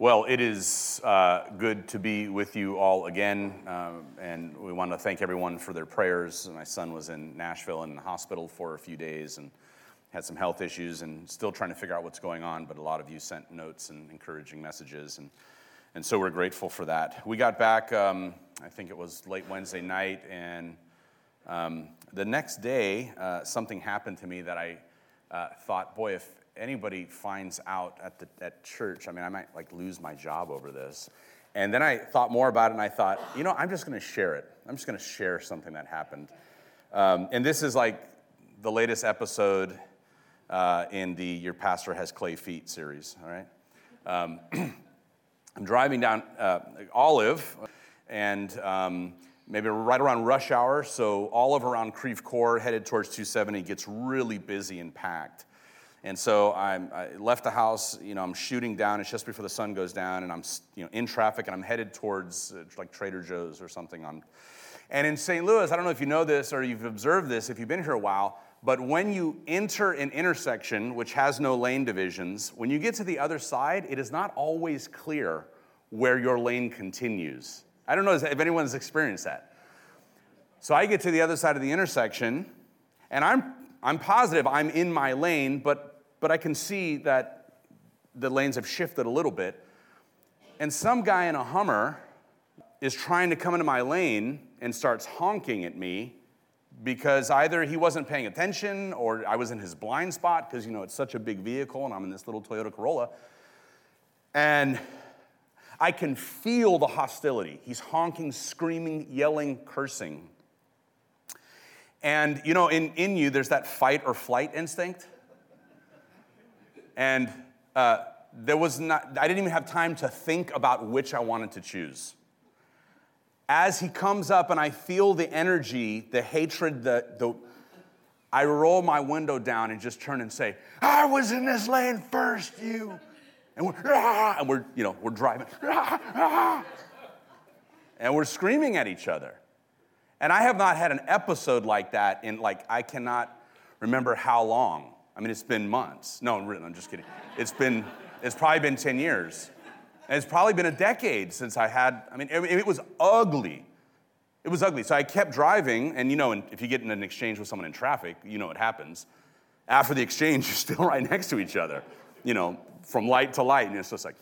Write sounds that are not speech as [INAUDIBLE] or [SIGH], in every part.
Well, it is uh, good to be with you all again, um, and we want to thank everyone for their prayers. My son was in Nashville in the hospital for a few days and had some health issues, and still trying to figure out what's going on. But a lot of you sent notes and encouraging messages, and and so we're grateful for that. We got back, um, I think it was late Wednesday night, and um, the next day uh, something happened to me that I uh, thought, boy, if anybody finds out at, the, at church, I mean, I might like lose my job over this. And then I thought more about it and I thought, you know, I'm just going to share it. I'm just going to share something that happened. Um, and this is like the latest episode uh, in the Your Pastor Has Clay Feet series, all right? Um, [CLEARS THROAT] I'm driving down uh, Olive and um, maybe right around rush hour. So Olive around Creve Coeur, headed towards 270, gets really busy and packed. And so I'm, I left the house, you know, I'm shooting down. It's just before the sun goes down, and I'm, you know, in traffic, and I'm headed towards uh, like Trader Joe's or something. On, and in St. Louis, I don't know if you know this or you've observed this if you've been here a while, but when you enter an intersection which has no lane divisions, when you get to the other side, it is not always clear where your lane continues. I don't know if anyone's experienced that. So I get to the other side of the intersection, and I'm I'm positive I'm in my lane, but, but I can see that the lanes have shifted a little bit. And some guy in a Hummer is trying to come into my lane and starts honking at me because either he wasn't paying attention or I was in his blind spot because, you know, it's such a big vehicle and I'm in this little Toyota Corolla. And I can feel the hostility. He's honking, screaming, yelling, cursing. And you know, in, in you, there's that fight or flight instinct. And uh, there was not, I didn't even have time to think about which I wanted to choose. As he comes up and I feel the energy, the hatred, the, the I roll my window down and just turn and say, I was in this lane first, you. And we're, ah, and we're, you know, we're driving, ah, [LAUGHS] ah, and we're screaming at each other. And I have not had an episode like that in, like, I cannot remember how long. I mean, it's been months. No, I'm just kidding. It's been, it's probably been 10 years. And it's probably been a decade since I had, I mean, it, was ugly. It was ugly. So I kept driving, and you know, if you get in an exchange with someone in traffic, you know what happens. After the exchange, [LAUGHS] you're still right next to each other, you know, from light to light, and it's just like,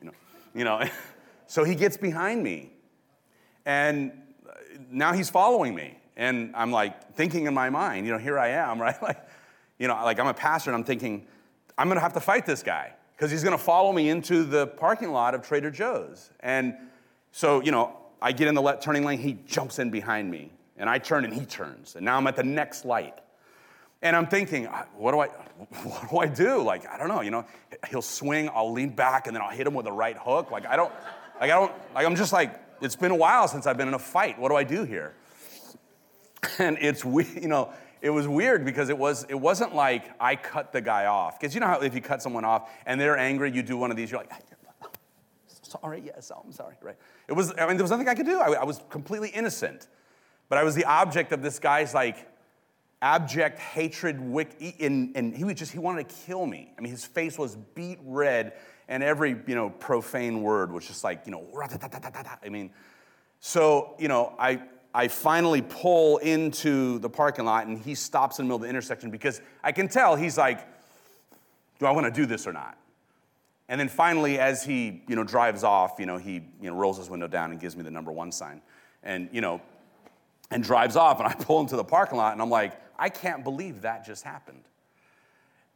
you know, you know. [LAUGHS] so he gets behind me, and now he's following me. And I'm like thinking in my mind, you know, here I am, [LAUGHS] right? Like, you know, like I'm a pastor and I'm thinking, I'm gonna have to fight this guy because he's gonna follow me into the parking lot of Trader Joe's. And so, you know, I get in the left turning lane, he jumps in behind me, and I turn and he turns. And now I'm at the next light. And I'm thinking, what do I, [LAUGHS] what do I do? Like, I don't know, you know, he'll swing, I'll lean back, and then I'll hit him with a right hook. Like, I don't, like, I don't, like, I'm just like, it's been a while since I've been in a fight. What do I do here? And it's, [LAUGHS] you know, it was weird because it, was, it wasn't like I cut the guy off. Because you know how if you cut someone off and they're angry, you do one of these, you're like, ah, oh, sorry, yes, oh, I'm sorry, right? It was, I mean, there was nothing I could do. I, I was completely innocent. But I was the object of this guy's like abject hatred, and, and he was just, he wanted to kill me. I mean, his face was beet red and every you know profane word was just like you know i mean so you know i i finally pull into the parking lot and he stops in the middle of the intersection because i can tell he's like do i want to do this or not? And then finally as he you know drives off you know he you know rolls his window down and gives me the number one sign and you know and drives off and i pull into the parking lot and i'm like i can't believe that just happened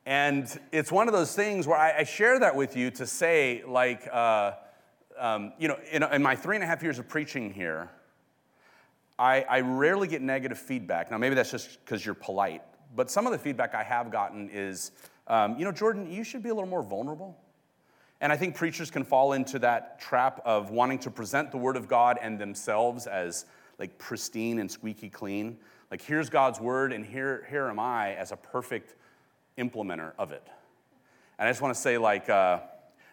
and it's one of those things where I, I share that with you to say, like, uh, um, you know, in, in, my three and a half years of preaching here, I, I rarely get negative feedback. Now, maybe that's just because you're polite, but some of the feedback I have gotten is, um, you know, Jordan, you should be a little more vulnerable. And I think preachers can fall into that trap of wanting to present the Word of God and themselves as like pristine and squeaky clean. Like, here's God's Word, and here, here am I as a perfect implementer of it. And I just want to say, like, uh,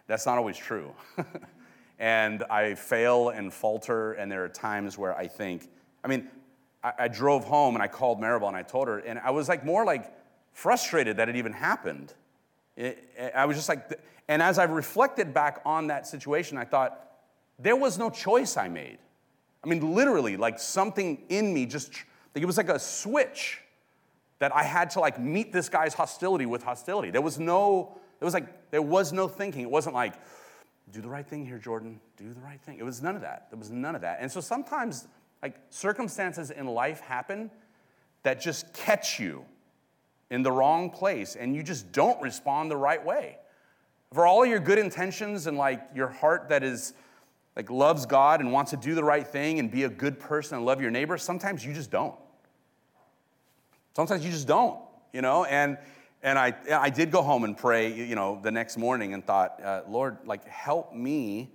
that's not always true. [LAUGHS] and I fail and falter, and there are times where I think, I mean, I, I, drove home and I called Maribel and I told her, and I was like more like frustrated that it even happened. I was just like, and as I've reflected back on that situation, I thought, there was no choice I made. I mean, literally, like something in me just, like it was like a switch that I had to like meet this guy's hostility with hostility. There was no, it was like, there was no thinking. It wasn't like, do the right thing here, Jordan. Do the right thing. It was none of that. There was none of that. And so sometimes, like, circumstances in life happen that just catch you in the wrong place and you just don't respond the right way. For all your good intentions and like your heart that is like loves God and wants to do the right thing and be a good person and love your neighbor, sometimes you just don't. Sometimes you just don't, you know? And and I I did go home and pray, you know, the next morning and thought, uh, Lord, like help me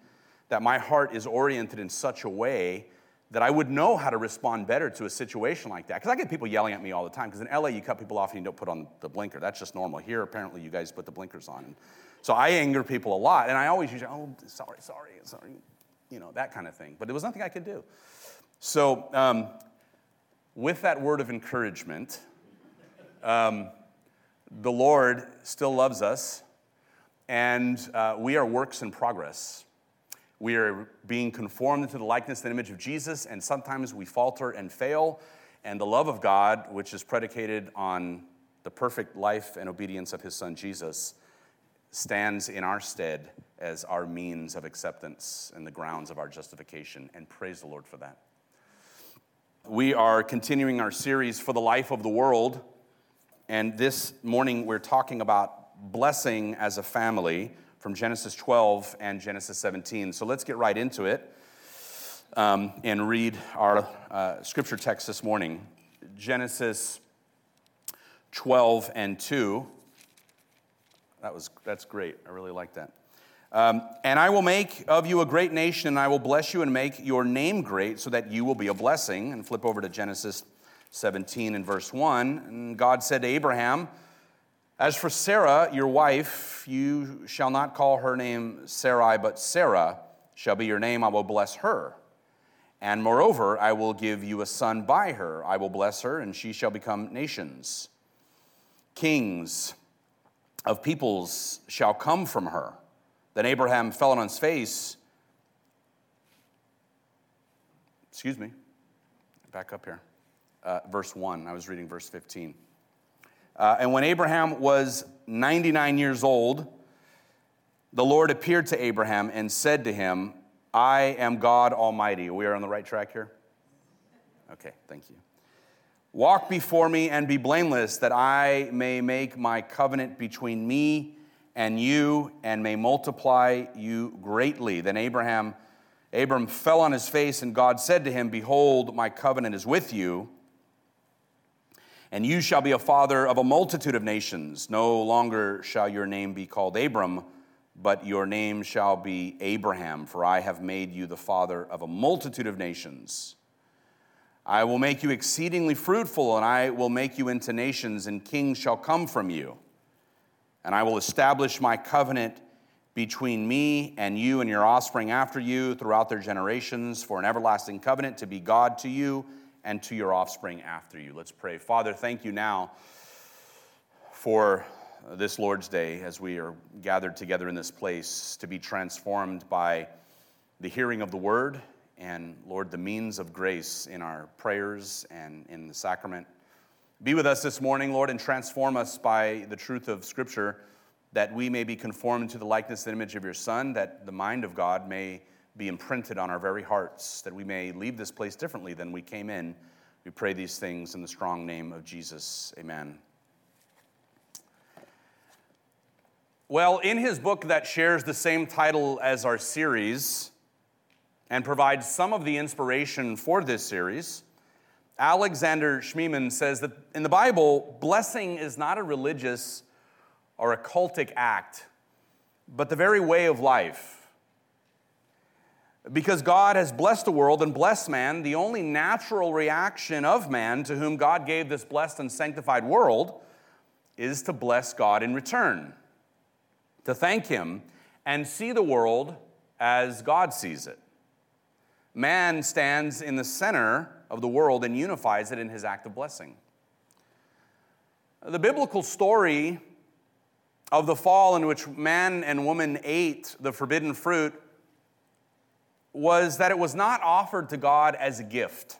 that my heart is oriented in such a way that I would know how to respond better to a situation like that. Because I get people yelling at me all the time. Because in LA, you cut people off and you don't put on the blinker. That's just normal. Here, apparently, you guys put the blinkers on. So I anger people a lot. And I always usually, oh, sorry, sorry, sorry, you know, that kind of thing. But there was nothing I could do. So, um, with that word of encouragement, um, the Lord still loves us, and uh, we are works in progress. We are being conformed into the likeness and image of Jesus, and sometimes we falter and fail. And the love of God, which is predicated on the perfect life and obedience of his son Jesus, stands in our stead as our means of acceptance and the grounds of our justification. And praise the Lord for that. We are continuing our series for the life of the world. And this morning we're talking about blessing as a family from Genesis 12 and Genesis 17. So let's get right into it um, and read our uh, scripture text this morning Genesis 12 and 2. That was, that's great. I really like that. Um, and I will make of you a great nation, and I will bless you and make your name great, so that you will be a blessing. And flip over to Genesis 17 and verse 1. And God said to Abraham, as for Sarah, your wife, you shall not call her name Sarai, but Sarah shall be your name. I will bless her. And moreover, I will give you a son by her. I will bless her, and she shall become nations. Kings of peoples shall come from her. Then Abraham fell on his face. Excuse me. Back up here. Uh, verse 1. I was reading verse 15. Uh, and when Abraham was 99 years old, the Lord appeared to Abraham and said to him, I am God Almighty. We are on the right track here? Okay, thank you. Walk before me and be blameless, that I may make my covenant between me and you and may multiply you greatly. Then Abraham, Abram fell on his face, and God said to him, Behold, my covenant is with you and you shall be a father of a multitude of nations. No longer shall your name be called Abram, but your name shall be Abraham, for I have made you the father of a multitude of nations. I will make you exceedingly fruitful, and I will make you into nations, and kings shall come from you. And I will establish my covenant between me and you and your offspring after you throughout their generations for an everlasting covenant to be God to you and to your offspring after you. Let's pray. Father, thank you now for this Lord's Day as we are gathered together in this place to be transformed by the hearing of the word and, Lord, the means of grace in our prayers and in the sacrament. Be with us this morning, Lord, and transform us by the truth of Scripture that we may be conformed to the likeness and image of your Son, that the mind of God may be imprinted on our very hearts, that we may leave this place differently than we came in. We pray these things in the strong name of Jesus. Amen. Well, in his book that shares the same title as our series and provides some of the inspiration for this series, Alexander Schmemann says that in the Bible, blessing is not a religious or a cultic act, but the very way of life. Because God has blessed the world and blessed man, the only natural reaction of man to whom God gave this blessed and sanctified world is to bless God in return, to thank Him and see the world as God sees it. Man stands in the center of the world and unifies it in his act of blessing. The biblical story of the fall in which man and woman ate the forbidden fruit was that it was not offered to God as a gift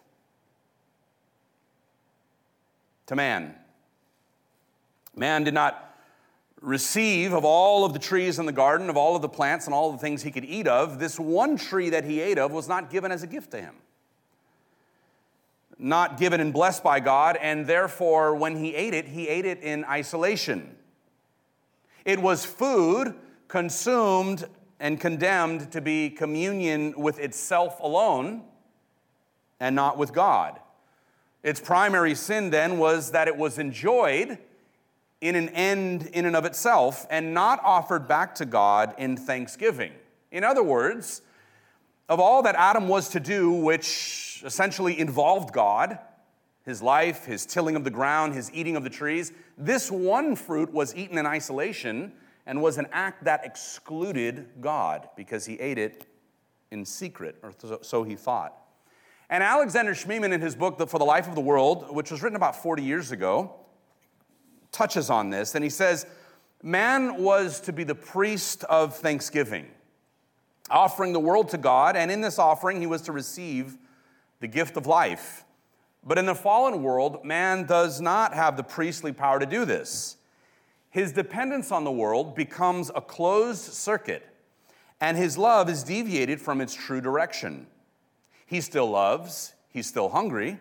to man. Man did not receive of all of the trees in the garden, of all of the plants and all the things he could eat of. This one tree that he ate of was not given as a gift to him. Not given and blessed by God, and therefore, when he ate it, he ate it in isolation. It was food consumed and condemned to be communion with itself alone and not with God. Its primary sin then was that it was enjoyed in an end in and of itself and not offered back to God in thanksgiving. In other words, of all that Adam was to do, which essentially involved God, his life, his tilling of the ground, his eating of the trees, this one fruit was eaten in isolation and was an act that excluded God because he ate it in secret, or so he thought. And Alexander Schmemann, in his book For the Life of the World, which was written about 40 years ago, touches on this, and he says, Man was to be the priest of thanksgiving, offering the world to God, and in this offering, he was to receive the gift of life. But in the fallen world, man does not have the priestly power to do this. His dependence on the world becomes a closed circuit, and his love is deviated from its true direction. He still loves, he's still hungry.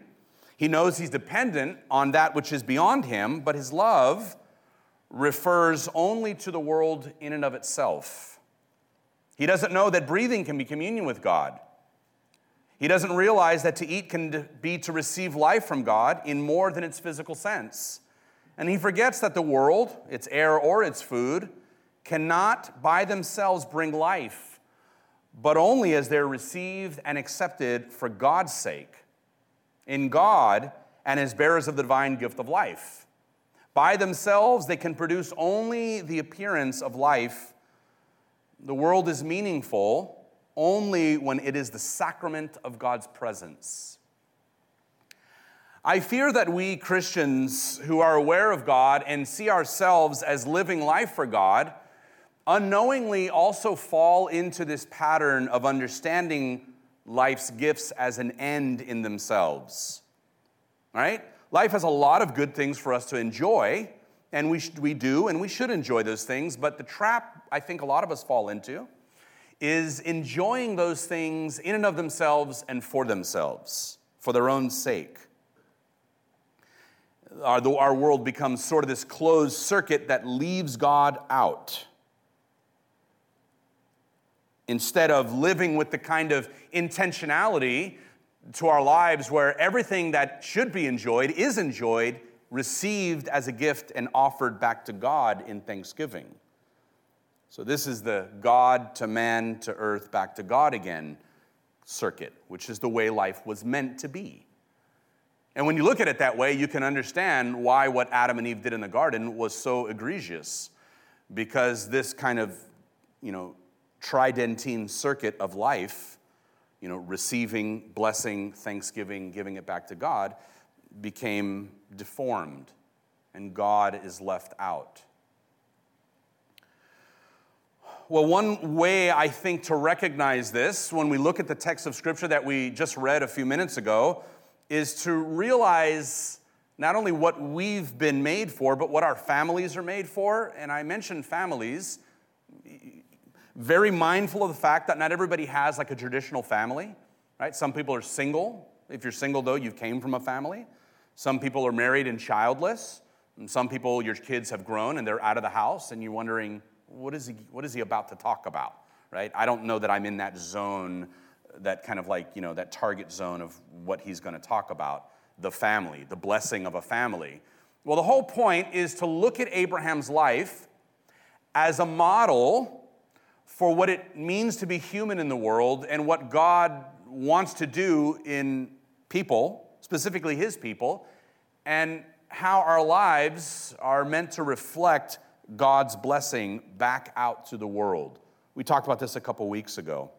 He knows he's dependent on that which is beyond him, but his love refers only to the world in and of itself. He doesn't know that breathing can be communion with God. He doesn't realize that to eat can be to receive life from God in more than its physical sense. And he forgets that the world, its air or its food, cannot by themselves bring life, but only as they're received and accepted for God's sake, in God and as bearers of the divine gift of life. By themselves, they can produce only the appearance of life. The world is meaningful only when it is the sacrament of God's presence. I fear that we Christians who are aware of God and see ourselves as living life for God unknowingly also fall into this pattern of understanding life's gifts as an end in themselves. Right? Life has a lot of good things for us to enjoy, and we, sh- we do, and we should enjoy those things, but the trap I think a lot of us fall into is enjoying those things in and of themselves and for themselves, for their own sake. Our, our world becomes sort of this closed circuit that leaves God out. Instead of living with the kind of intentionality to our lives where everything that should be enjoyed is enjoyed, received as a gift, and offered back to God in thanksgiving. So, this is the God to man to earth, back to God again circuit, which is the way life was meant to be. And when you look at it that way, you can understand why what Adam and Eve did in the garden was so egregious. Because this kind of, you know, tridentine circuit of life, you know, receiving, blessing, thanksgiving, giving it back to God, became deformed, and God is left out. Well, one way I think to recognize this when we look at the text of Scripture that we just read a few minutes ago is to realize not only what we've been made for, but what our families are made for. And I mentioned families, very mindful of the fact that not everybody has like a traditional family, right? Some people are single. If you're single, though, you came from a family. Some people are married and childless. And some people, your kids have grown and they're out of the house, and you're wondering, what is he, what is he about to talk about, right? I don't know that I'm in that zone, that kind of like, you know, that target zone of what he's going to talk about the family, the blessing of a family. Well, the whole point is to look at Abraham's life as a model for what it means to be human in the world and what God wants to do in people, specifically his people, and how our lives are meant to reflect God's blessing back out to the world. We talked about this a couple weeks ago.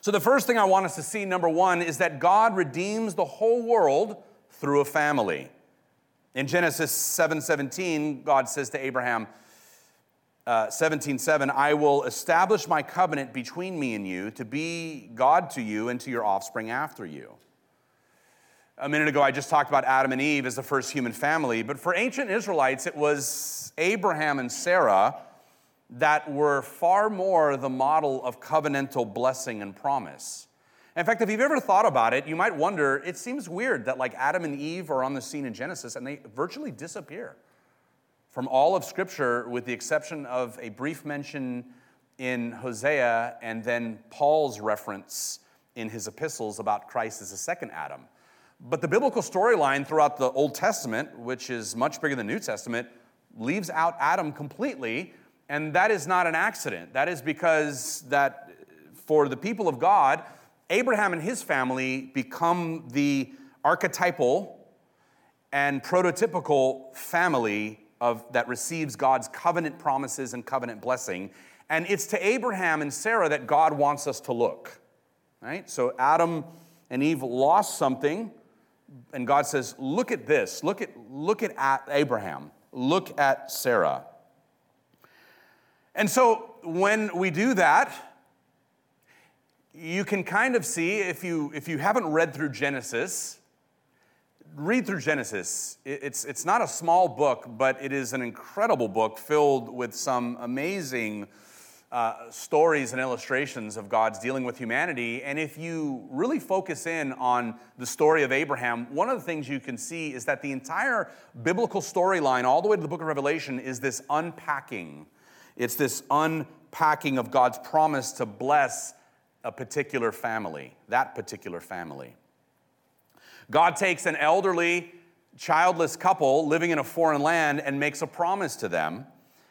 So, the first thing I want us to see, number one, is that God redeems the whole world through a family. In Genesis 7:17, God says to Abraham, uh, 17 7, I will establish my covenant between me and you to be God to you and to your offspring after you. A minute ago, I just talked about Adam and Eve as the first human family, but for ancient Israelites, it was Abraham and Sarah that were far more the model of covenantal blessing and promise. In fact, if you've ever thought about it, you might wonder it seems weird that like Adam and Eve are on the scene in Genesis and they virtually disappear from all of Scripture, with the exception of a brief mention in Hosea and then Paul's reference in his epistles about Christ as a second Adam. But the biblical storyline throughout the Old Testament, which is much bigger than the New Testament, leaves out Adam completely, and that is not an accident. That is because that for the people of God, Abraham and his family become the archetypal and prototypical family of, that receives God's covenant promises and covenant blessing. And it's to Abraham and Sarah that God wants us to look. Right? So Adam and Eve lost something, and God says, Look at this. Look at, look at Abraham. Look at Sarah. And so when we do that, you can kind of see if you if you haven't read through Genesis, read through Genesis. It's, it's not a small book, but it is an incredible book filled with some amazing uh, stories and illustrations of God's dealing with humanity. And if you really focus in on the story of Abraham, one of the things you can see is that the entire biblical storyline, all the way to the book of Revelation, is this unpacking. It's this unpacking of God's promise to bless a particular family, that particular family. God takes an elderly, childless couple living in a foreign land and makes a promise to them.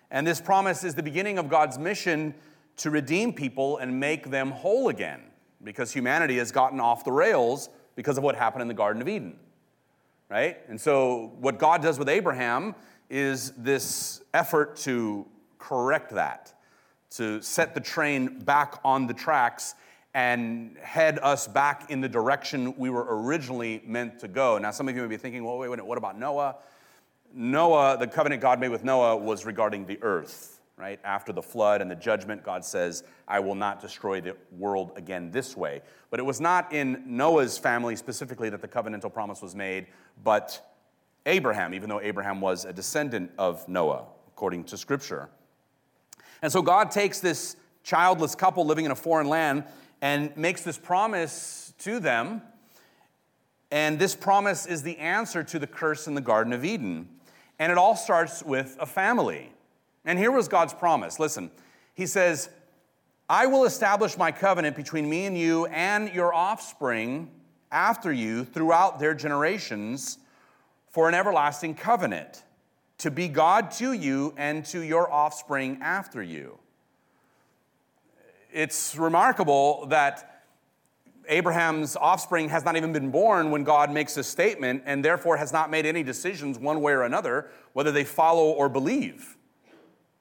And this promise is the beginning of God's mission to redeem people and make them whole again because humanity has gotten off the rails because of what happened in the Garden of Eden. Right? And so, what God does with Abraham is this effort to correct that, to set the train back on the tracks and head us back in the direction we were originally meant to go. Now, some of you may be thinking, well, wait, wait, what about Noah? Noah, the covenant God made with Noah was regarding the earth, right? After the flood and the judgment, God says, I will not destroy the world again this way. But it was not in Noah's family specifically that the covenantal promise was made, but Abraham, even though Abraham was a descendant of Noah, according to Scripture. And so God takes this childless couple living in a foreign land and makes this promise to them. And this promise is the answer to the curse in the Garden of Eden. And it all starts with a family. And here was God's promise. Listen, He says, I will establish my covenant between me and you and your offspring after you throughout their generations for an everlasting covenant, to be God to you and to your offspring after you it's remarkable that Abraham's offspring has not even been born when God makes a statement and therefore has not made any decisions one way or another whether they follow or believe.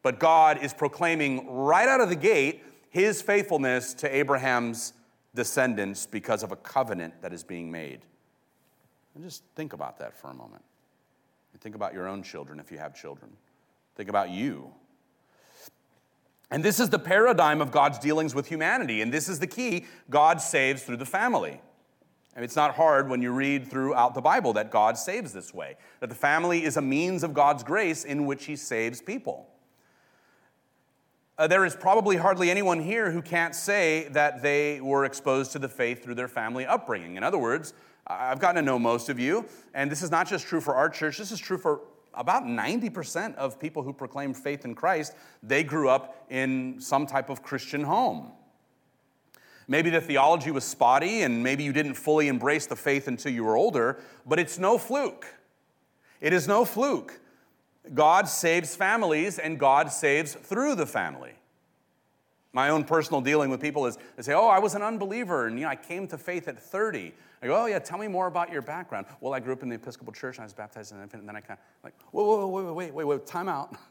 But God is proclaiming right out of the gate his faithfulness to Abraham's descendants because of a covenant that is being made. And just think about that for a moment. And Think about your own children if you have children. Think about you and this is the paradigm of God's dealings with humanity. And this is the key God saves through the family. And it's not hard when you read throughout the Bible that God saves this way, that the family is a means of God's grace in which He saves people. Uh, there is probably hardly anyone here who can't say that they were exposed to the faith through their family upbringing. In other words, I've gotten to know most of you, and this is not just true for our church, this is true for about 90% of people who proclaim faith in Christ, they grew up in some type of Christian home. Maybe the theology was spotty and maybe you didn't fully embrace the faith until you were older, but it's no fluke. It is no fluke. God saves families and God saves through the family. My own personal dealing with people is they say, Oh, I was an unbeliever and you know, I came to faith at 30. I go, oh, yeah, tell me more about your background. Well, I grew up in the Episcopal Church and I was baptized in an infant. And then I kind of like, whoa, whoa, whoa, wait, wait, wait, wait, time out. [LAUGHS]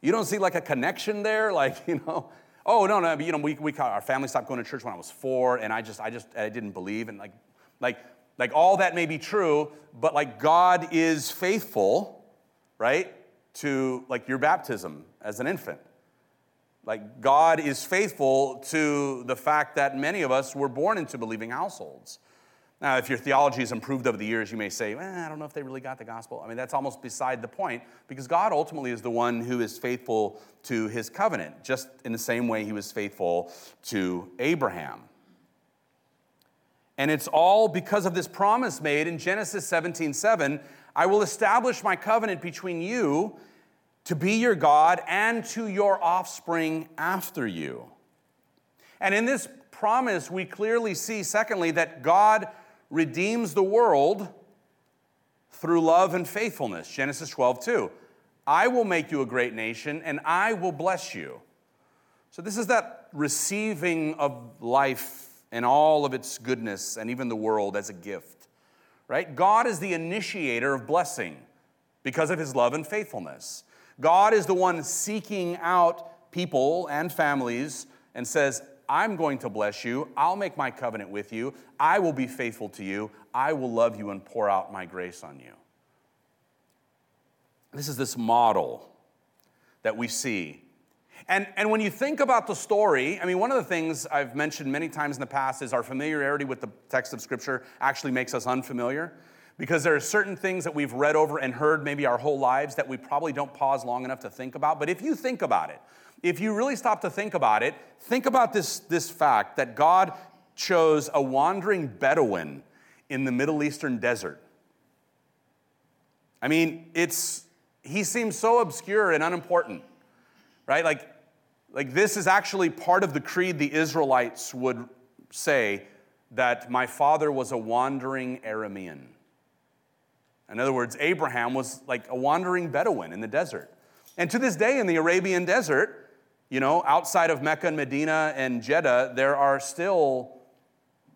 You don't see like a connection there? [LAUGHS] Like, you know, oh, no, no, you know, we, we, our family stopped going to church when I was four and I just, I just, I didn't believe. And like, like, like all that may be true, but like God is faithful, right, to like your baptism as an infant. Like, God is faithful to the fact that many of us were born into believing households. Now, if your theology has improved over the years, you may say, eh, I don't know if they really got the gospel. I mean, that's almost beside the point because God ultimately is the one who is faithful to his covenant, just in the same way he was faithful to Abraham. And it's all because of this promise made in Genesis 17 7 I will establish my covenant between you to be your God and to your offspring after you. And in this promise, we clearly see, secondly, that God redeems the world through love and faithfulness. Genesis 12, 2. I will make you a great nation and I will bless you. So, this is that receiving of life and all of its goodness and even the world as a gift, right? God is the initiator of blessing because of his love and faithfulness. God is the one seeking out people and families and says, I'm going to bless you. I'll make my covenant with you. I will be faithful to you. I will love you and pour out my grace on you. This is this model that we see. And, and when you think about the story, I mean, one of the things I've mentioned many times in the past is our familiarity with the text of Scripture actually makes us unfamiliar because there are certain things that we've read over and heard maybe our whole lives that we probably don't pause long enough to think about. But if you think about it, if you really stop to think about it, think about this, this fact that God chose a wandering Bedouin in the Middle Eastern desert. I mean, it's he seems so obscure and unimportant, right? Like, like this is actually part of the creed the Israelites would say that my father was a wandering Aramean. In other words, Abraham was like a wandering Bedouin in the desert. And to this day, in the Arabian desert, you know, outside of Mecca and Medina and Jeddah, there are still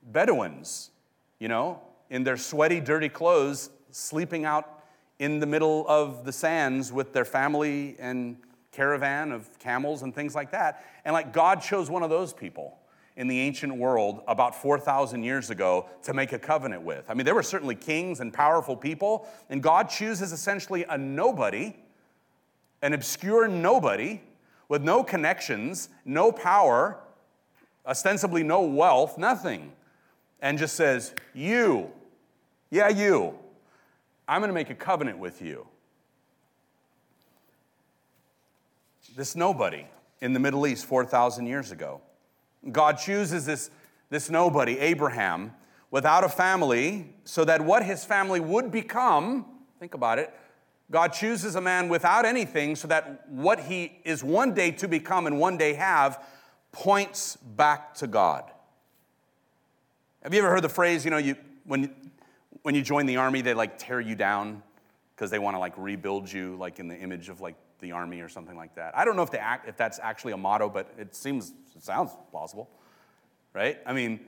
Bedouins, you know, in their sweaty, dirty clothes, sleeping out in the middle of the sands with their family and caravan of camels and things like that. And like God chose one of those people in the ancient world about 4,000 years ago to make a covenant with. I mean, there were certainly kings and powerful people, and God chooses essentially a nobody, an obscure nobody with no connections, no power, ostensibly no wealth, nothing, and just says, You, yeah, you, I'm going to make a covenant with you. This nobody in the Middle East 4,000 years ago. God chooses this, this nobody, Abraham, without a family, so that what his family would become, think about it, God chooses a man without anything so that what he is one day to become and one day have points back to God. Have you ever heard the phrase, you know, you, when, when you join the army, they like tear you down because they want to like rebuild you, like in the image of like the army or something like that. I don't know if, they act, if that's actually a motto, but it seems, it sounds plausible, right? I mean,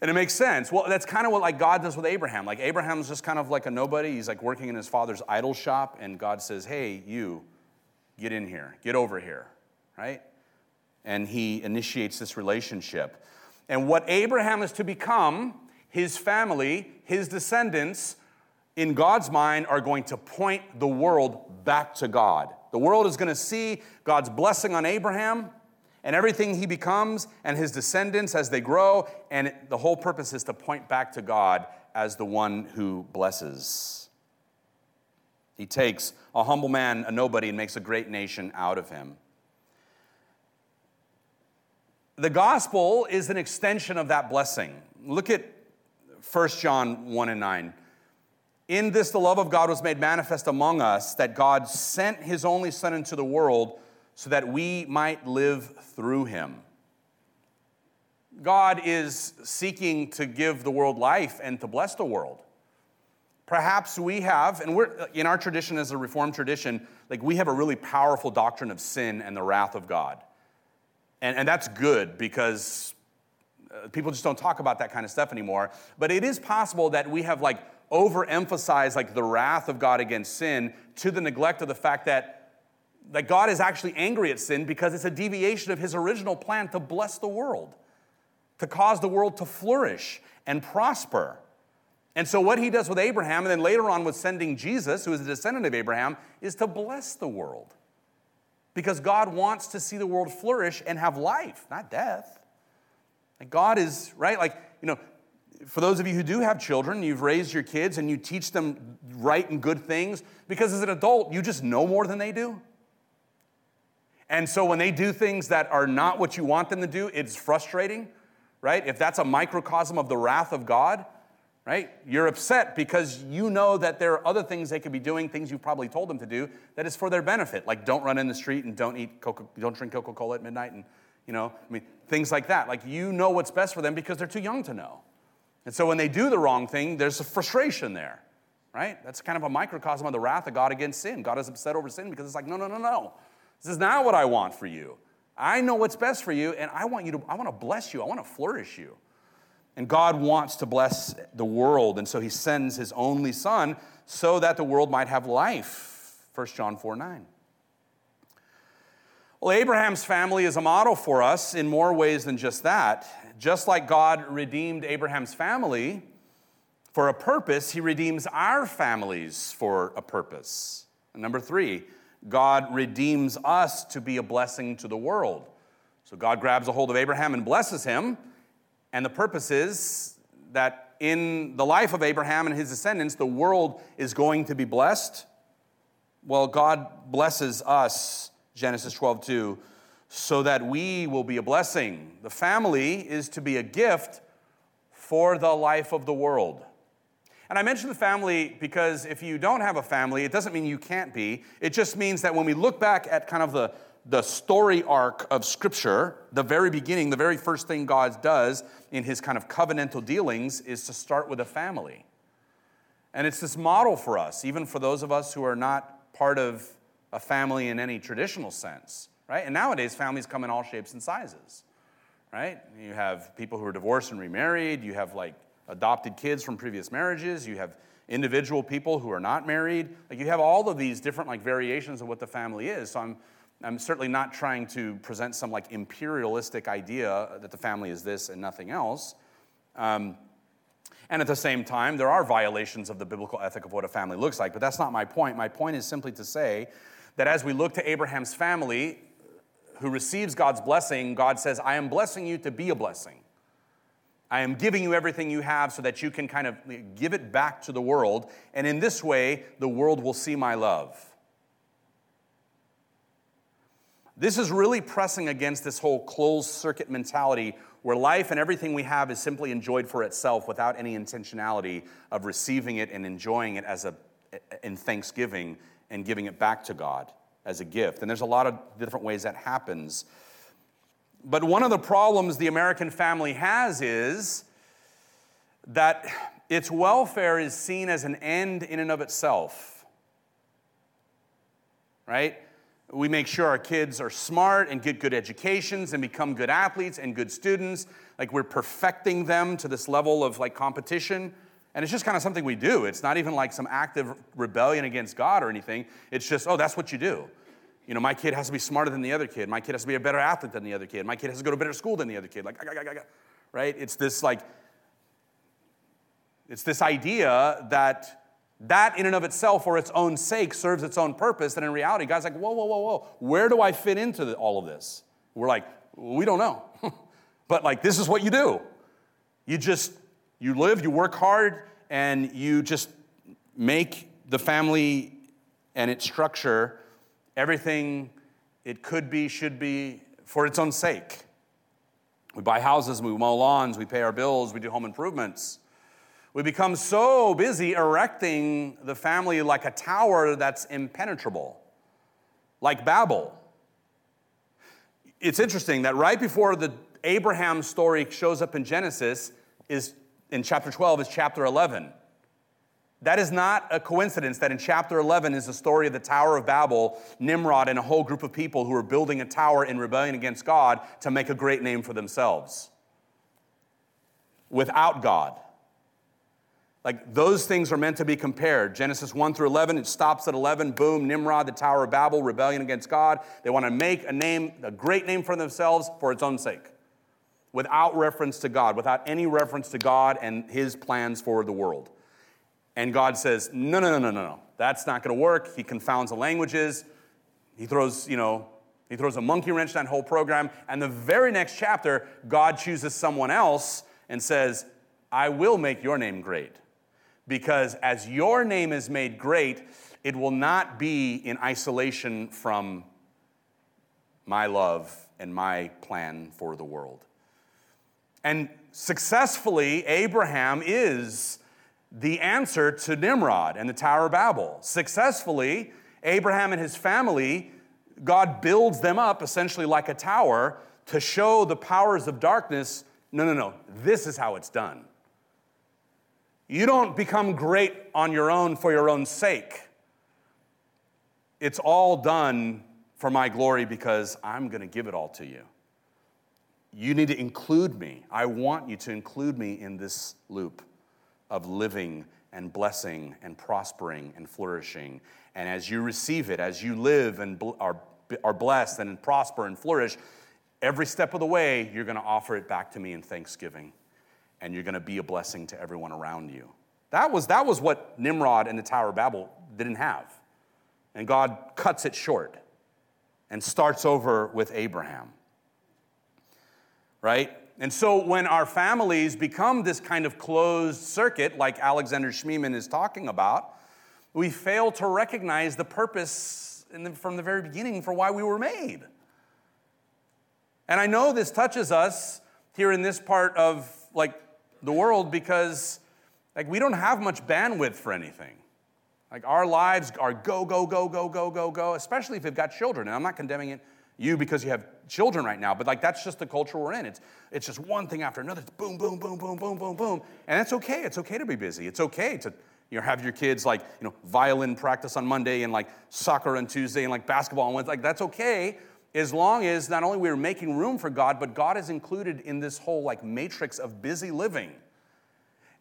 and it makes sense. Well, that's kind of what like God does with Abraham. Like Abraham's just kind of like a nobody. He's like working in his father's idol shop, and God says, Hey, you, get in here, get over here, right? And he initiates this relationship. And what Abraham is to become, his family, his descendants, in God's mind, are going to point the world back to God. The world is going to see God's blessing on Abraham and everything he becomes and his descendants as they grow. And the whole purpose is to point back to God as the one who blesses. He takes a humble man, a nobody, and makes a great nation out of him. The gospel is an extension of that blessing. Look at 1 John 1 and 9. In this, the love of God was made manifest among us, that God sent his only Son into the world so that we might live through him. God is seeking to give the world life and to bless the world. Perhaps we have, and we're in our tradition as a Reformed tradition, like we have a really powerful doctrine of sin and the wrath of God. And, and that's good because uh, people just don't talk about that kind of stuff anymore. But it is possible that we have like overemphasized like the wrath of God against sin to the neglect of the fact that, that God is actually angry at sin because it's a deviation of his original plan to bless the world, to cause the world to flourish and prosper. And so, what he does with Abraham, and then later on with sending Jesus, who is a descendant of Abraham, is to bless the world. because God wants to see the world flourish and have life, not death. Like God is, right? Like, you know, for those of you who do have children, you've raised your kids and you teach them right and good things because as an adult, you just know more than they do. And so when they do things that are not what you want them to do, it's frustrating, right? If that's a microcosm of the wrath of God, right? You're upset because you know that there are other things they could be doing, things you've probably told them to do, that is for their benefit, like don't run in the street and don't eat Coca, don't drink Coca-Cola at midnight, and you know, I mean, things like that. Like you know what's best for them because they're too young to know. And so when they do the wrong thing, there's a frustration there, right? That's kind of a microcosm of the wrath of God against sin. God is upset over sin because it's like, no, no, no, no. This is not what I want for you. I know what's best for you, and I want you to, I want to bless you. I want to flourish you. And God wants to bless the world, and so he sends his only son so that the world might have life. 1 John 4 9. Well, Abraham's family is a model for us in more ways than just that. Just like God redeemed Abraham's family for a purpose, he redeems our families for a purpose. And number three, God redeems us to be a blessing to the world. So God grabs a hold of Abraham and blesses him. And the purpose is that in the life of Abraham and his descendants, the world is going to be blessed. Well, God blesses us, Genesis 12, 2, so that we will be a blessing. The family is to be a gift for the life of the world. And I mention the family because if you don't have a family, it doesn't mean you can't be. It just means that when we look back at kind of the, the story arc of Scripture, the very beginning, the very first thing God does in his kind of covenantal dealings is to start with a family. And it's this model for us, even for those of us who are not part of a family in any traditional sense, right? And nowadays, families come in all shapes and sizes, right? You have people who are divorced and remarried, you have like adopted kids from previous marriages, you have individual people who are not married. Like you have all of these different like variations of what the family is. So I'm I'm certainly not trying to present some like imperialistic idea that the family is this and nothing else. Um, and at the same time, there are violations of the biblical ethic of what a family looks like, but that's not my point. My point is simply to say that as we look to Abraham's family, who receives God's blessing, God says, I am blessing you to be a blessing. I am giving you everything you have so that you can kind of give it back to the world. And in this way, the world will see my love. This is really pressing against this whole closed circuit mentality where life and everything we have is simply enjoyed for itself without any intentionality of receiving it and enjoying it as a in thanksgiving and giving it back to God as a gift. And there's a lot of different ways that happens. But one of the problems the American family has is that its welfare is seen as an end in and of itself. Right? We make sure our kids are smart and get good educations and become good athletes and good students. Like we're perfecting them to this level of like competition. And it's just kind of something we do. It's not even like some active rebellion against God or anything. It's just, oh, that's what you do. You know, my kid has to be smarter than the other kid. My kid has to be a better athlete than the other kid. My kid has to go to a better school than the other kid. Like, right? It's this like, it's this idea that that in and of itself, for its own sake, serves its own purpose. And in reality, God's like, whoa, whoa, whoa, whoa, where do I fit into the, all of this? We're like, we don't know. [LAUGHS] but like, this is what you do. You just, you live, you work hard, and you just make the family and its structure everything it could be, should be, for its own sake. We buy houses, we mow lawns, we pay our bills, we do home improvements. We become so busy erecting the family like a tower that's impenetrable, like Babel. It's interesting that right before the Abraham story shows up in Genesis is in chapter 12 is chapter 11. That is not a coincidence that in chapter 11 is the story of the Tower of Babel, Nimrod, and a whole group of people who are building a tower in rebellion against God to make a great name for themselves. Without God. Like those things are meant to be compared. Genesis 1 through 11, it stops at 11. Boom, Nimrod, the Tower of Babel, rebellion against God. They want to make a name, a great name for themselves for its own sake, without reference to God, without any reference to God and his plans for the world. And God says, no, no, no, no, no, no. That's not going to work. He confounds the languages. He throws, you know, He throws a monkey wrench in that whole program. And the very next chapter, God chooses someone else and says, I will make your name great. Because as your name is made great, it will not be in isolation from my love and my plan for the world. And successfully, Abraham is the answer to Nimrod and the Tower of Babel. Successfully, Abraham and his family, God builds them up essentially like a tower to show the powers of darkness no, no, no, this is how it's done. You don't become great on your own for your own sake. It's all done for my glory because I'm going to give it all to you. You need to include me. I want you to include me in this loop of living and blessing and prospering and flourishing. And as you receive it, as you live and are, are blessed and prosper and flourish, every step of the way, you're going to offer it back to me in thanksgiving. And you're going to be a blessing to everyone around you. That was, that was what Nimrod and the Tower of Babel didn't have. And God cuts it short and starts over with Abraham. Right? And so when our families become this kind of closed circuit, like Alexander Schmemann is talking about, we fail to recognize the purpose the, from the very beginning for why we were made. And I know this touches us here in this part of like the world because like we don't have much bandwidth for anything. Like our lives are go, go, go, go, go, go, go, especially if you've got children. And I'm not condemning it you because you have children right now, but like that's just the culture we're in. It's, it's just one thing after another. It's boom, boom, boom, boom, boom, boom, boom. And that's okay. It's okay to be busy. It's okay to you know, have your kids like, you know, violin practice on Monday and like soccer on Tuesday and like basketball on Wednesday. Like that's okay as long as not only we're making room for God, but God is included in this whole like matrix of busy living.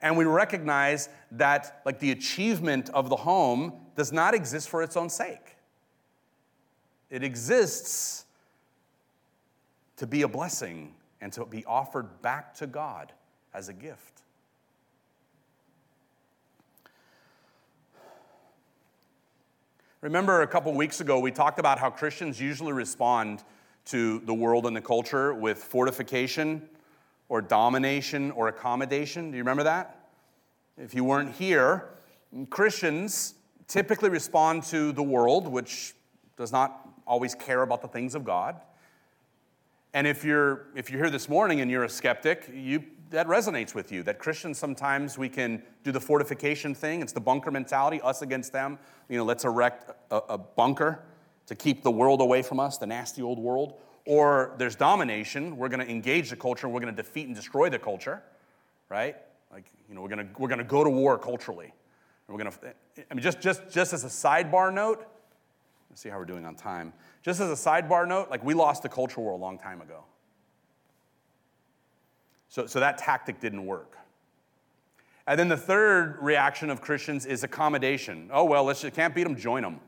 And we recognize that like the achievement of the home does not exist for its own sake. It exists to be a blessing and to be offered back to God as a gift. Remember a couple weeks ago, we talked about how Christians usually respond to the world and the culture with fortification or domination or accommodation. Do you remember that? If you weren't here, Christians typically respond to the world, which does not always care about the things of God. And if you're, if you're here this morning and you're a skeptic, you, that resonates with you. That Christians sometimes we can do the fortification thing. It's the bunker mentality, us against them. You know, let's erect a, a bunker to keep the world away from us, the nasty old world. Or there's domination. We're going to engage the culture. We're going to defeat and destroy the culture, right? Like, you know, we're going to, we're to go to war culturally. And we're to, I mean, just, just, just as a sidebar note, let's see how we're doing on time. Just as a sidebar note, like we lost the culture war a long time ago. So, so that tactic didn't work. And then the third reaction of Christians is accommodation. Oh, well, let's just, can't beat them, join them.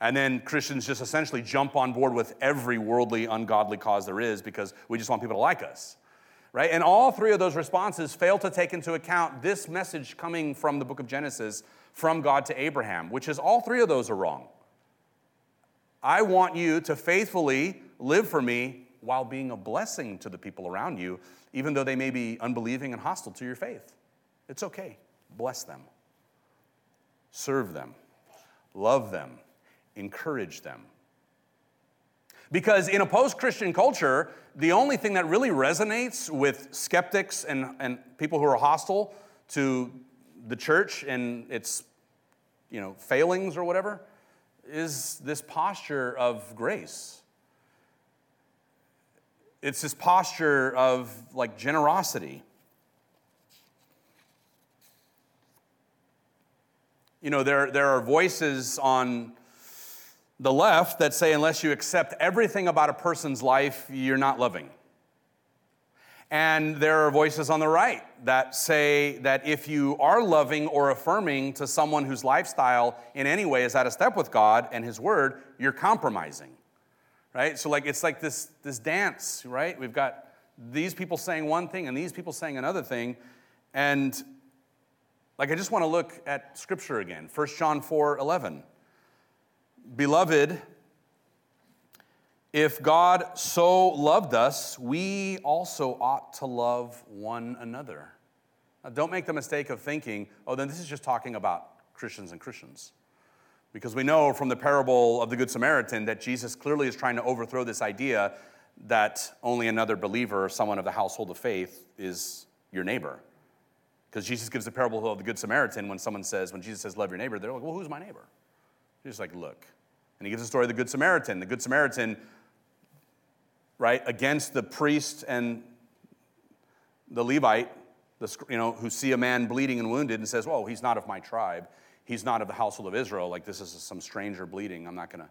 And then Christians just essentially jump on board with every worldly, ungodly cause there is because we just want people to like us. Right? And all three of those responses fail to take into account this message coming from the book of Genesis from God to Abraham, which is all three of those are wrong. I want you to faithfully live for me while being a blessing to the people around you, even though they may be unbelieving and hostile to your faith. It's okay. Bless them, serve them, love them, encourage them. Because in a post Christian culture, the only thing that really resonates with skeptics and, and people who are hostile to the church and its you know, failings or whatever is this posture of grace. It's this posture of like generosity. You know, there, there are voices on the left that say unless you accept everything about a person's life, you're not loving. And there are voices on the right that say that if you are loving or affirming to someone whose lifestyle in any way is out of step with God and His Word, you're compromising. Right? So, like, it's like this, this dance, right? We've got these people saying one thing and these people saying another thing. And, like, I just want to look at Scripture again 1 John 4 11. Beloved, If God so loved us, we also ought to love one another. Now, don't make the mistake of thinking, oh, then this is just talking about Christians and Christians. Because we know from the parable of the Good Samaritan that Jesus clearly is trying to overthrow this idea that only another believer someone of the household of faith is your neighbor. Because Jesus gives the parable of the Good Samaritan when someone says, when Jesus says, love your neighbor, they're like, well, who's my neighbor? He's like, look. And he gives the story of the Good Samaritan. The Good Samaritan, right, against the priest and the Levite, the, you know, who see a man bleeding and wounded and says, well, he's not of my tribe. He's not of the household of Israel. Like, this is some stranger bleeding. I'm not going to.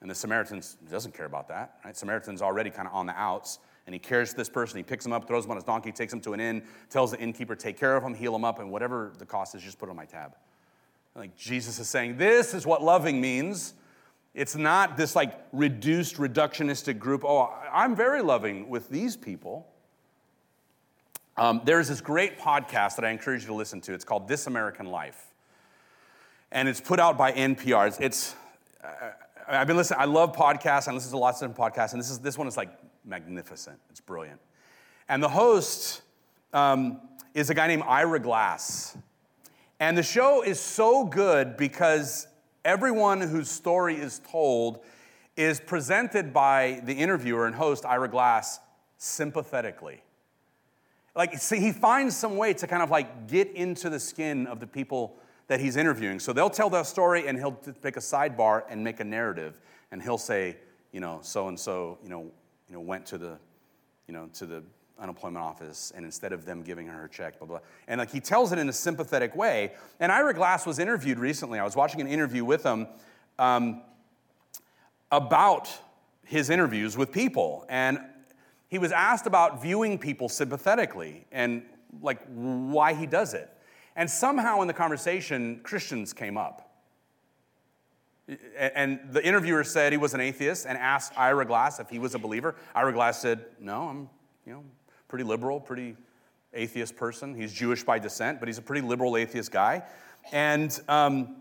And the Samaritan doesn't care about that, right? Samaritan's already kind of on the outs and he cares for this person. He picks him up, throws him on his donkey, takes him to an inn, tells the innkeeper, take care of him, heal him up, and whatever the cost is, just put it on my tab. Like Jesus is saying, this is what loving means. It's not this like reduced, reductionistic group. Oh, I'm very loving with these people. Um, there's this great podcast that I encourage you to listen to. It's called This American Life. And it's put out by NPR. It's, it's uh, I've been listening, I love podcasts. I listen to lots of different podcasts. And this, is, this one is like magnificent. It's brilliant. And the host um, is a guy named Ira Glass. And the show is so good because everyone whose story is told is presented by the interviewer and host, Ira Glass, sympathetically. Like, see, he finds some way to kind of like get into the skin of the people that he's interviewing. So they'll tell their story and he'll pick a sidebar and make a narrative. And he'll say, you know, so and so, you know, you know, went to the, you know, to the unemployment office and instead of them giving her her check, blah, blah. And like he tells it in a sympathetic way. And Ira Glass was interviewed recently. I was watching an interview with him um, about his interviews with people. And he was asked about viewing people sympathetically and like why he does it. And somehow in the conversation, Christians came up. And the interviewer said he was an atheist and asked Ira Glass if he was a believer. Ira Glass said, No, I'm, you know, pretty liberal, pretty atheist person. He's Jewish by descent, but he's a pretty liberal atheist guy. And, um,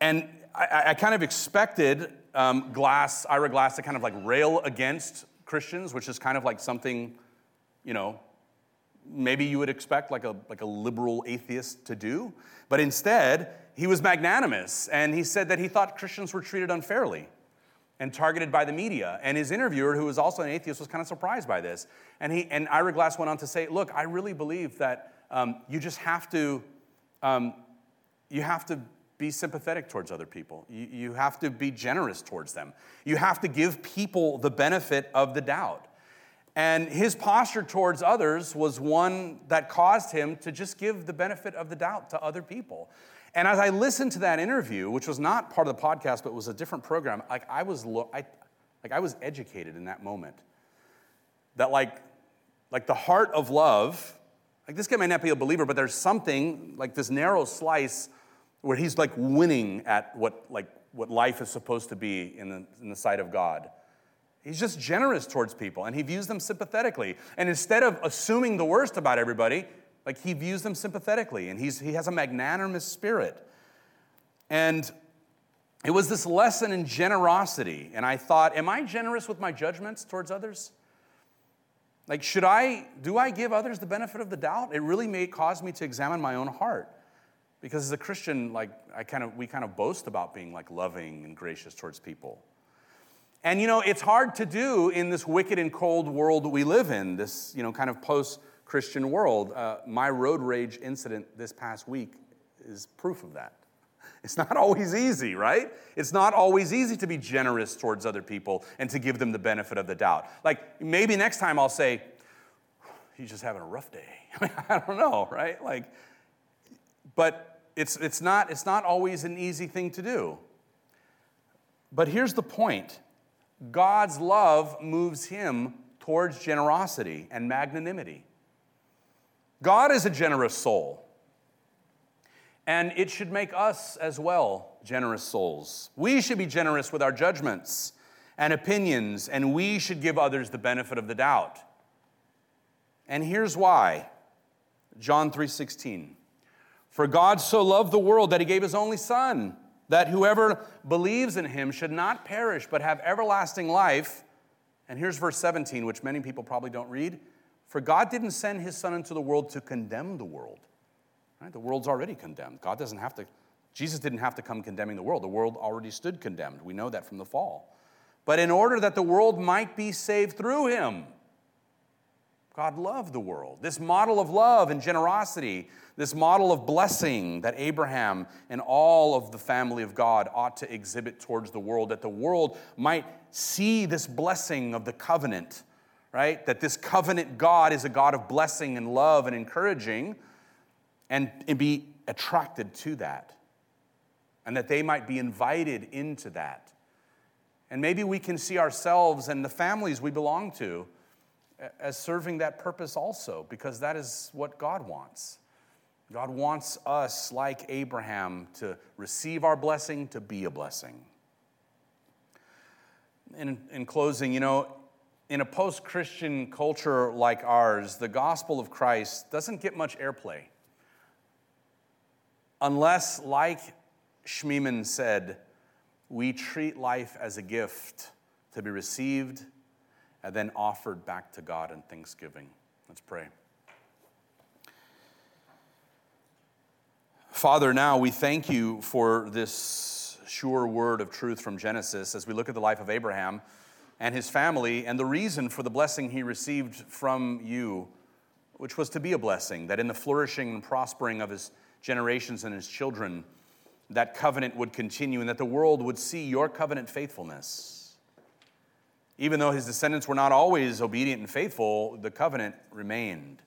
and I, I, kind of expected um, Glass, Ira Glass, to kind of like rail against Christians, which is kind of like something, you know, maybe you would expect like a, like a liberal atheist to do. But instead, he was magnanimous, and he said that he thought Christians were treated unfairly and targeted by the media. And his interviewer, who was also an atheist, was kind of surprised by this. And, he, and Ira Glass went on to say, Look, I really believe that um, you just have to, um, you have to be sympathetic towards other people. You, you have to be generous towards them. You have to give people the benefit of the doubt. And his posture towards others was one that caused him to just give the benefit of the doubt to other people. And as I listened to that interview, which was not part of the podcast, but was a different program, like I was, lo- I, like I was educated in that moment. That like, like the heart of love, like this guy may not be a believer, but there's something like this narrow slice where he's like winning at what like what life is supposed to be in the, in the sight of God. He's just generous towards people and he views them sympathetically. And instead of assuming the worst about everybody, like he views them sympathetically and he's, he has a magnanimous spirit. And it was this lesson in generosity. And I thought, am I generous with my judgments towards others? Like, should I, do I give others the benefit of the doubt? It really may cause me to examine my own heart. Because as a Christian, like, I kind of, we kind of boast about being like loving and gracious towards people. And you know, it's hard to do in this wicked and cold world that we live in, this, you know, kind of post Christian world. Uh, my road rage incident this past week is proof of that. [LAUGHS] It's not always easy, right? It's not always easy to be generous towards other people and to give them the benefit of the doubt. Like maybe next time I'll say, he's just having a rough day. I, [LAUGHS] I don't know, right? Like, but it's, it's, not, it's not always an easy thing to do. But here's the point God's love moves him towards generosity and magnanimity. God is a generous soul, and it should make us as well generous souls. We should be generous with our judgments and opinions, and we should give others the benefit of the doubt. And here's why. John 3:16. For God so loved the world that he gave his only son that whoever believes in him should not perish but have everlasting life. And here's verse 17, which many people probably don't read. For God didn't send his son into the world to condemn the world. Right? The world's already condemned. God doesn't have to, Jesus didn't have to come condemning the world. The world already stood condemned. We know that from the fall. But in order that the world might be saved through him, God loved the world. This model of love and generosity, this model of blessing that Abraham and all of the family of God ought to exhibit towards the world, that the world might see this blessing of the covenant, right? That this covenant God is a God of blessing and love and encouraging, and, and be attracted to that. And that they might be invited into that. And maybe we can see ourselves and the families we belong to as serving that purpose also, because that is what God wants. God wants us, like Abraham, to receive our blessing, to be a blessing. In, in closing, you know, in a post Christian culture like ours, the gospel of Christ doesn't get much airplay. Unless, like Schmemann said, we treat life as a gift to be received and then offered back to God in thanksgiving. Let's pray. Father, now we thank you for this sure word of truth from Genesis as we look at the life of Abraham and his family and the reason for the blessing he received from you, which was to be a blessing, that in the flourishing and prospering of his generations and his children, that covenant would continue and that the world would see your covenant faithfulness. Even though his descendants were not always obedient and faithful, the covenant remained.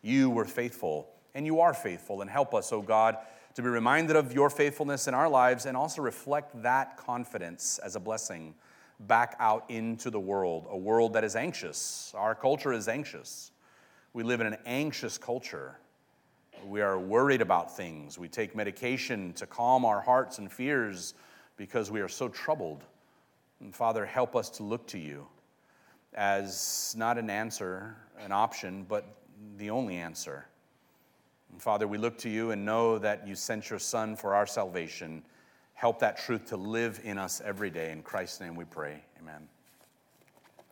You were faithful, and you are faithful. And help us, O oh God, to be reminded of your faithfulness in our lives and also reflect that confidence as a blessing back out into the world, a world that is anxious. Our culture is anxious. We live in an anxious culture. We are worried about things. We take medication to calm our hearts and fears because we are so troubled. And Father, help us to look to you as not an answer, an option, but the only answer. And Father, we look to you and know that you sent your Son for our salvation. Help that truth to live in us every day. In Christ's name we pray. Amen.